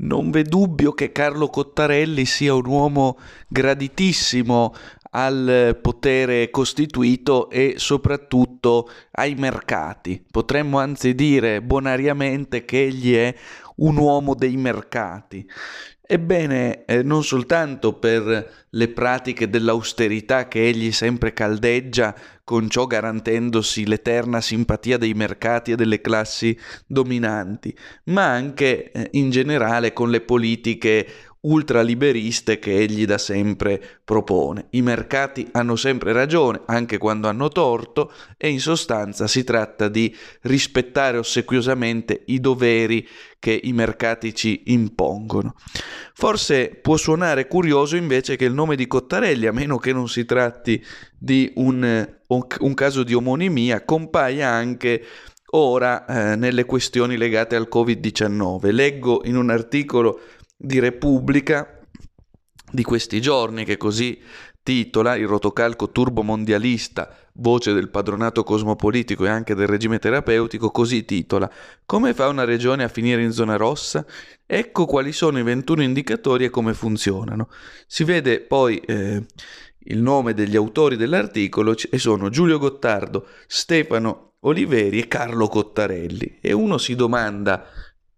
non v'è dubbio che Carlo Cottarelli sia un uomo graditissimo al potere costituito e soprattutto ai mercati. Potremmo anzi dire bonariamente che egli è un uomo dei mercati. Ebbene, eh, non soltanto per le pratiche dell'austerità che egli sempre caldeggia, con ciò garantendosi l'eterna simpatia dei mercati e delle classi dominanti, ma anche eh, in generale con le politiche ultraliberiste che egli da sempre propone. I mercati hanno sempre ragione, anche quando hanno torto, e in sostanza si tratta di rispettare ossequiosamente i doveri che i mercati ci impongono. Forse può suonare curioso invece che il nome di Cottarelli, a meno che non si tratti di un, un caso di omonimia, compaia anche ora eh, nelle questioni legate al Covid-19. Leggo in un articolo di Repubblica di questi giorni che così titola il rotocalco turbomondialista, voce del padronato cosmopolitico e anche del regime terapeutico, così titola Come fa una regione a finire in zona rossa? Ecco quali sono i 21 indicatori e come funzionano. Si vede poi eh, il nome degli autori dell'articolo e sono Giulio Gottardo, Stefano Oliveri e Carlo Cottarelli. E uno si domanda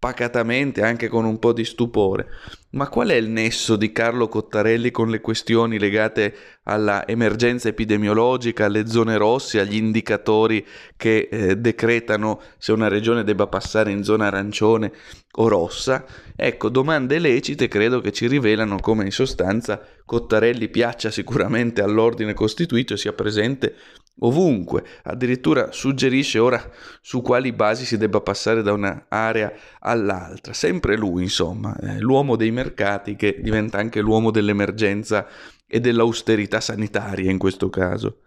pacatamente, anche con un po' di stupore. Ma qual è il nesso di Carlo Cottarelli con le questioni legate alla emergenza epidemiologica, alle zone rosse, agli indicatori che eh, decretano se una regione debba passare in zona arancione o rossa? Ecco, domande lecite credo che ci rivelano come in sostanza Cottarelli piaccia sicuramente all'ordine costituito e sia presente ovunque, addirittura suggerisce ora su quali basi si debba passare da un'area all'altra. Sempre lui, insomma, l'uomo dei mercati che diventa anche l'uomo dell'emergenza e dell'austerità sanitaria in questo caso.